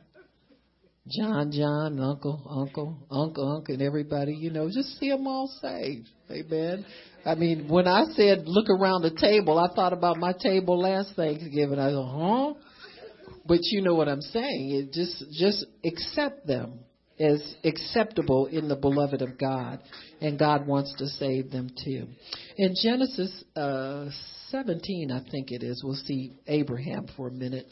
Speaker 1: John John, Uncle, Uncle, Uncle, Uncle, and everybody, you know, just see them all saved. Amen. I mean, when I said look around the table, I thought about my table last Thanksgiving. I go, huh? But you know what I'm saying. It just just accept them as acceptable in the beloved of God, and God wants to save them too. In Genesis uh, 17, I think it is, we'll see Abraham for a minute.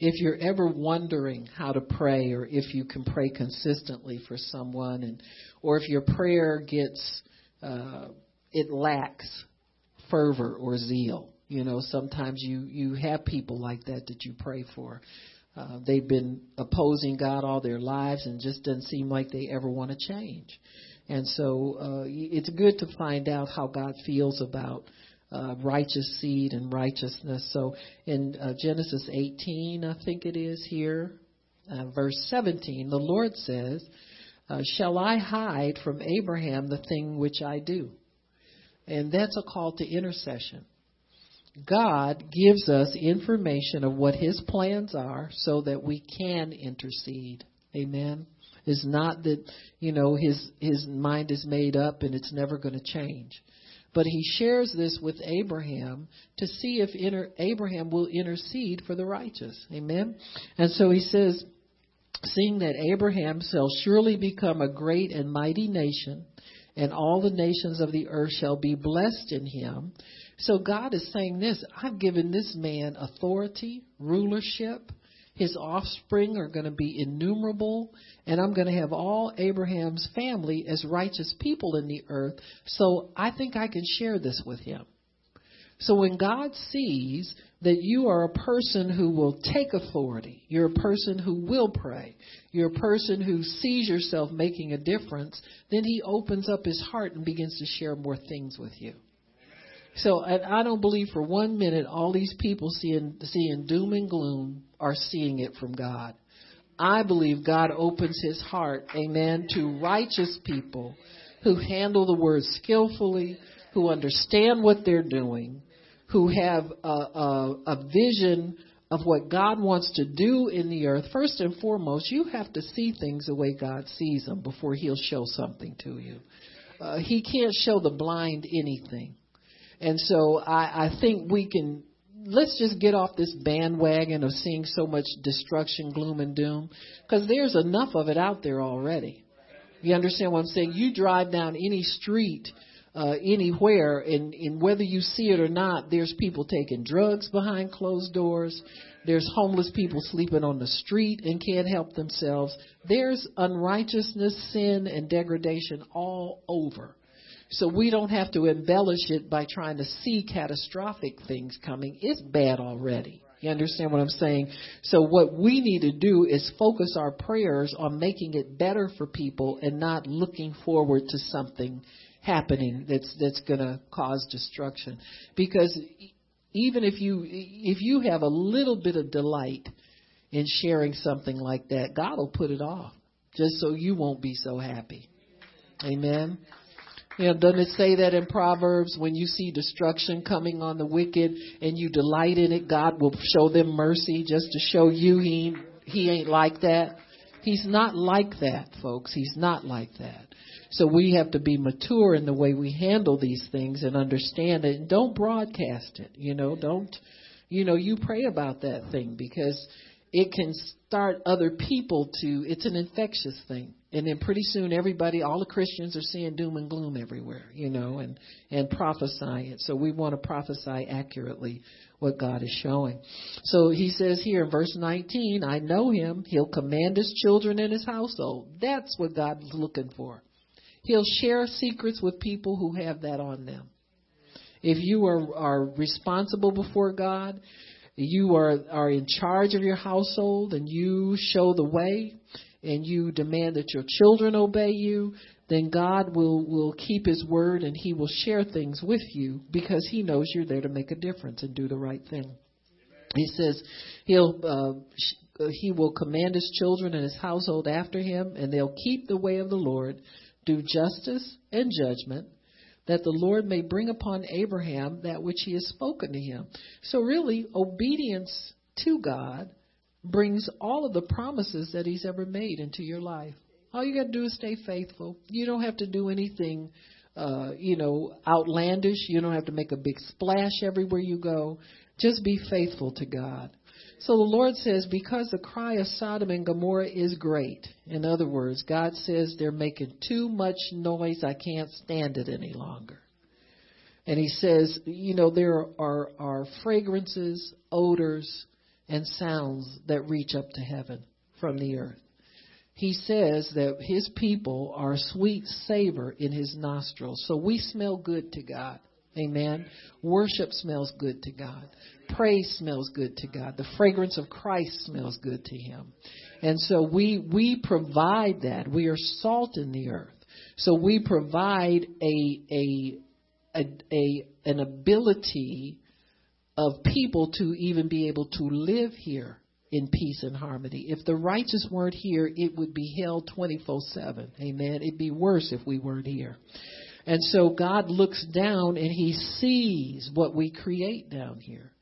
Speaker 1: If you're ever wondering how to pray or if you can pray consistently for someone and or if your prayer gets uh, it lacks fervor or zeal you know sometimes you you have people like that that you pray for. Uh, they've been opposing God all their lives and just doesn't seem like they ever want to change. And so uh, it's good to find out how God feels about uh, righteous seed and righteousness. So in uh, Genesis 18, I think it is here, uh, verse 17, the Lord says, uh, Shall I hide from Abraham the thing which I do? And that's a call to intercession. God gives us information of what his plans are so that we can intercede. Amen. It's not that, you know, his his mind is made up and it's never going to change. But he shares this with Abraham to see if inter- Abraham will intercede for the righteous. Amen. And so he says, seeing that Abraham shall surely become a great and mighty nation, and all the nations of the earth shall be blessed in him. So God is saying this I've given this man authority, rulership, his offspring are going to be innumerable, and I'm going to have all Abraham's family as righteous people in the earth. So I think I can share this with him. So when God sees that you are a person who will take authority, you're a person who will pray, you're a person who sees yourself making a difference, then he opens up his heart and begins to share more things with you. So and I don't believe for one minute all these people seeing seeing doom and gloom are seeing it from God. I believe God opens his heart, amen, to righteous people who handle the word skillfully, who understand what they're doing, who have a, a, a vision of what God wants to do in the earth. First and foremost, you have to see things the way God sees them before he'll show something to you. Uh, he can't show the blind anything. And so I, I think we can let's just get off this bandwagon of seeing so much destruction, gloom, and doom, because there's enough of it out there already. You understand what I'm saying? You drive down any street uh, anywhere, and, and whether you see it or not, there's people taking drugs behind closed doors. There's homeless people sleeping on the street and can't help themselves. There's unrighteousness, sin, and degradation all over. So we don't have to embellish it by trying to see catastrophic things coming. It's bad already. You understand what I'm saying? So what we need to do is focus our prayers on making it better for people and not looking forward to something happening that's that's going to cause destruction. Because even if you if you have a little bit of delight in sharing something like that, God will put it off just so you won't be so happy. Amen. You know, doesn't it say that in Proverbs when you see destruction coming on the wicked and you delight in it, God will show them mercy just to show you he he ain't like that. He's not like that, folks. He's not like that. So we have to be mature in the way we handle these things and understand it. And don't broadcast it. You know, don't you know, you pray about that thing because it can start other people to it's an infectious thing. And then pretty soon everybody all the christians are seeing doom and gloom everywhere you know and and prophesying so we want to prophesy accurately what god is showing. So he says here in verse 19 i know him. He'll command his children and his household. That's what god's looking for. He'll share secrets with people who have that on them. If you are are responsible before god you are, are in charge of your household and you show the way and you demand that your children obey you, then God will, will keep his word and he will share things with you because he knows you're there to make a difference and do the right thing. He says he'll, uh, he will command his children and his household after him and they'll keep the way of the Lord, do justice and judgment, that the Lord may bring upon Abraham that which he has spoken to him. So, really, obedience to God brings all of the promises that he's ever made into your life. All you got to do is stay faithful. You don't have to do anything, uh, you know, outlandish. You don't have to make a big splash everywhere you go. Just be faithful to God. So the Lord says, because the cry of Sodom and Gomorrah is great. In other words, God says they're making too much noise. I can't stand it any longer. And He says, you know, there are, are fragrances, odors, and sounds that reach up to heaven from the earth. He says that His people are sweet savor in His nostrils. So we smell good to God. Amen. Worship smells good to God. Praise smells good to God. The fragrance of Christ smells good to Him. And so we, we provide that. We are salt in the earth. So we provide a, a, a, a an ability of people to even be able to live here in peace and harmony. If the righteous weren't here, it would be hell 24 7. Amen. It'd be worse if we weren't here. And so God looks down and he sees what we create down here.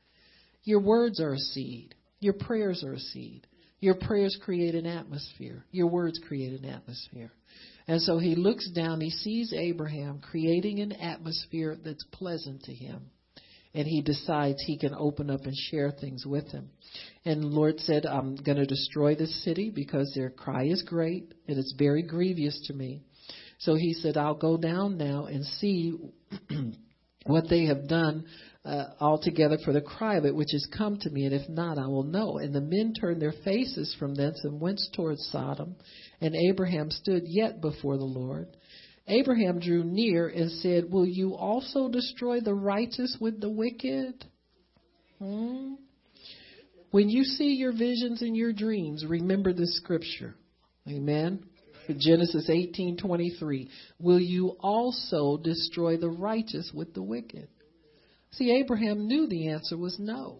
Speaker 1: Your words are a seed. Your prayers are a seed. Your prayers create an atmosphere. Your words create an atmosphere. And so he looks down, he sees Abraham creating an atmosphere that's pleasant to him. And he decides he can open up and share things with him. And the Lord said, I'm going to destroy this city because their cry is great and it's very grievous to me. So he said, I'll go down now and see what they have done uh, altogether for the cry of it which has come to me, and if not, I will know. And the men turned their faces from thence and went towards Sodom, and Abraham stood yet before the Lord. Abraham drew near and said, Will you also destroy the righteous with the wicked? Hmm? When you see your visions and your dreams, remember this scripture. Amen. Genesis 18:23. Will you also destroy the righteous with the wicked? See, Abraham knew the answer was no.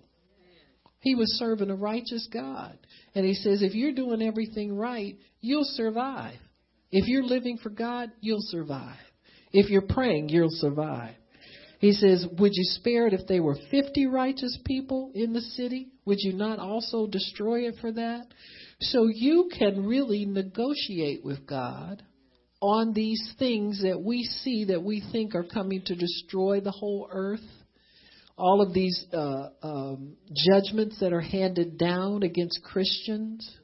Speaker 1: He was serving a righteous God. And he says, if you're doing everything right, you'll survive. If you're living for God, you'll survive. If you're praying, you'll survive. He says, Would you spare it if there were 50 righteous people in the city? Would you not also destroy it for that? So you can really negotiate with God on these things that we see that we think are coming to destroy the whole earth all of these uh, um, judgments that are handed down against Christians.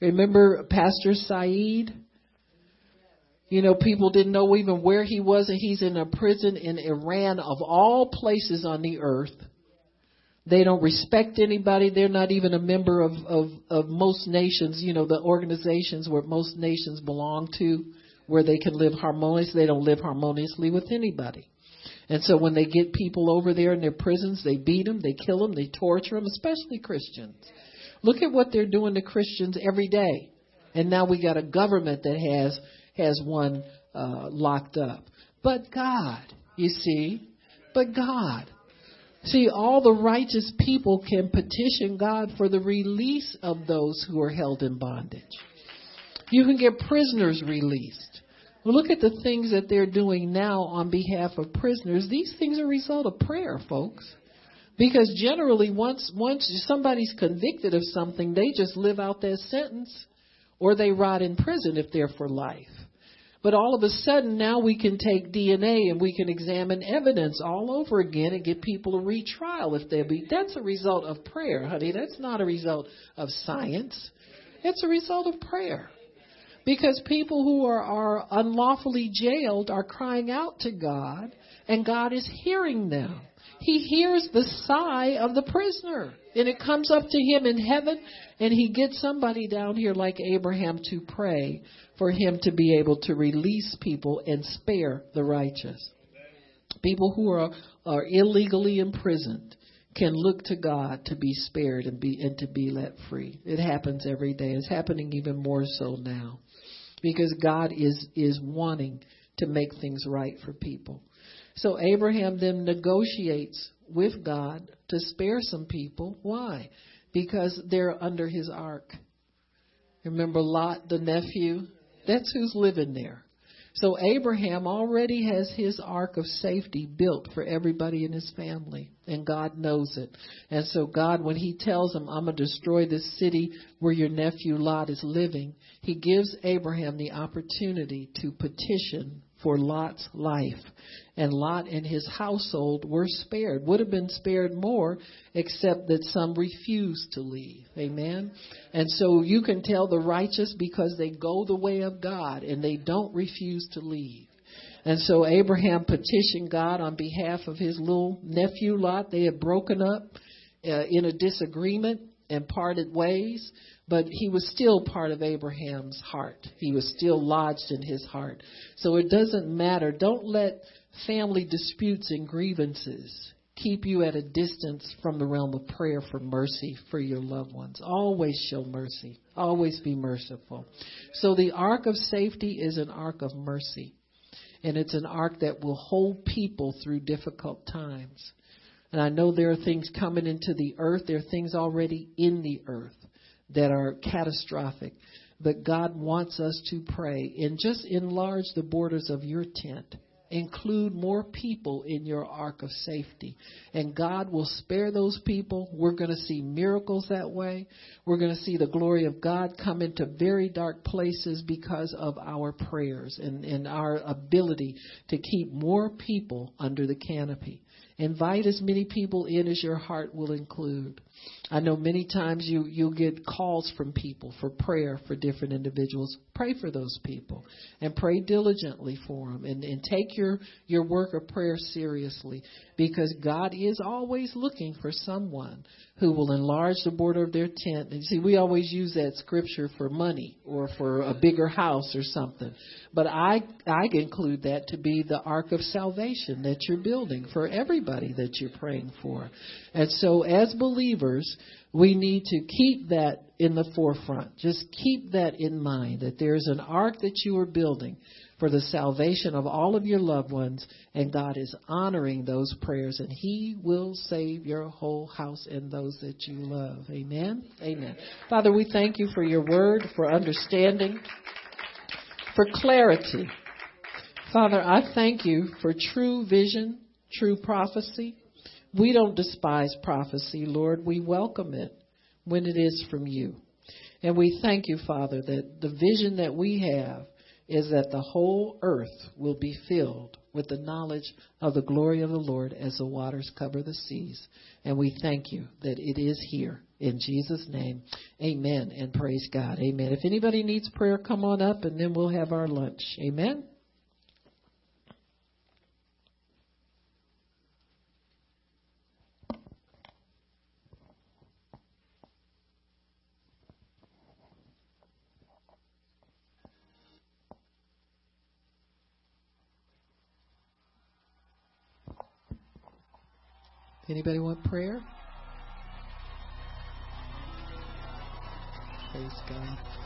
Speaker 1: Remember Pastor Saeed? You know, people didn't know even where he was, and he's in a prison in Iran, of all places on the earth. They don't respect anybody. They're not even a member of, of, of most nations, you know, the organizations where most nations belong to, where they can live harmoniously. They don't live harmoniously with anybody. And so when they get people over there in their prisons, they beat them, they kill them, they torture them, especially Christians. Look at what they're doing to Christians every day. And now we got a government that has has one uh, locked up. But God, you see, but God. See, all the righteous people can petition God for the release of those who are held in bondage. You can get prisoners released. Look at the things that they're doing now on behalf of prisoners. These things are a result of prayer, folks. Because generally, once once somebody's convicted of something, they just live out their sentence, or they rot in prison if they're for life. But all of a sudden, now we can take DNA and we can examine evidence all over again and get people a retrial if they be. That's a result of prayer, honey. That's not a result of science. It's a result of prayer. Because people who are, are unlawfully jailed are crying out to God, and God is hearing them. He hears the sigh of the prisoner, and it comes up to him in heaven, and he gets somebody down here like Abraham to pray for him to be able to release people and spare the righteous. People who are, are illegally imprisoned can look to God to be spared and be and to be let free. It happens every day. It's happening even more so now. Because God is is wanting to make things right for people. So Abraham then negotiates with God to spare some people. Why? Because they're under his ark. Remember Lot, the nephew? That's who's living there. So Abraham already has his ark of safety built for everybody in his family, and God knows it. And so God, when he tells him, I'm going to destroy this city where your nephew Lot is living, he gives Abraham the opportunity to petition for Lot's life. And Lot and his household were spared, would have been spared more, except that some refused to leave. Amen? And so you can tell the righteous because they go the way of God and they don't refuse to leave. And so Abraham petitioned God on behalf of his little nephew Lot. They had broken up uh, in a disagreement and parted ways but he was still part of Abraham's heart. He was still lodged in his heart. So it doesn't matter. Don't let family disputes and grievances keep you at a distance from the realm of prayer for mercy for your loved ones. Always show mercy. Always be merciful. So the ark of safety is an ark of mercy. And it's an ark that will hold people through difficult times. And I know there are things coming into the earth. There are things already in the earth that are catastrophic. But God wants us to pray and just enlarge the borders of your tent. Include more people in your ark of safety. And God will spare those people. We're going to see miracles that way. We're going to see the glory of God come into very dark places because of our prayers and, and our ability to keep more people under the canopy. Invite as many people in as your heart will include. I know many times you you'll get calls from people for prayer for different individuals. Pray for those people and pray diligently for them and, and take your your work of prayer seriously because God is always looking for someone who will enlarge the border of their tent. And see, we always use that scripture for money or for a bigger house or something. But I I include that to be the ark of salvation that you're building for everybody that you're praying for. And so as believers, we need to keep that in the forefront. Just keep that in mind that there's an ark that you are building for the salvation of all of your loved ones, and God is honoring those prayers, and He will save your whole house and those that you love. Amen. Amen. Father, we thank you for your word, for understanding, for clarity. Father, I thank you for true vision, true prophecy. We don't despise prophecy, Lord. We welcome it when it is from you. And we thank you, Father, that the vision that we have is that the whole earth will be filled with the knowledge of the glory of the Lord as the waters cover the seas. And we thank you that it is here. In Jesus' name, amen and praise God. Amen. If anybody needs prayer, come on up and then we'll have our lunch. Amen. Anybody want prayer? Praise God.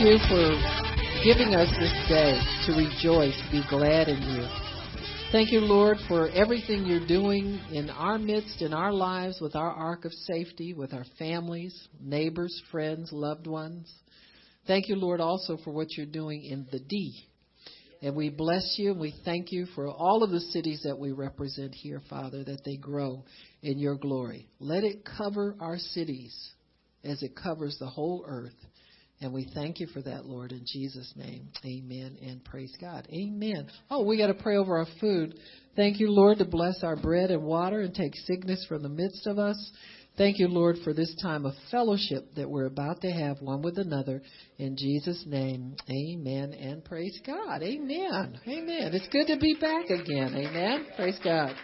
Speaker 1: You for giving us this day to rejoice, be glad in you. Thank you, Lord, for everything you're doing in our midst, in our lives, with our ark of safety, with our families, neighbors, friends, loved ones. Thank you, Lord, also for what you're doing in the D. And we bless you and we thank you for all of the cities that we represent here, Father, that they grow in your glory. Let it cover our cities as it covers the whole earth. And we thank you for that, Lord, in Jesus' name. Amen and praise God. Amen. Oh, we got to pray over our food. Thank you, Lord, to bless our bread and water and take sickness from the midst of us. Thank you, Lord, for this time of fellowship that we're about to have one with another. In Jesus' name, amen and praise God. Amen. Amen. It's good to be back again. Amen. Praise God.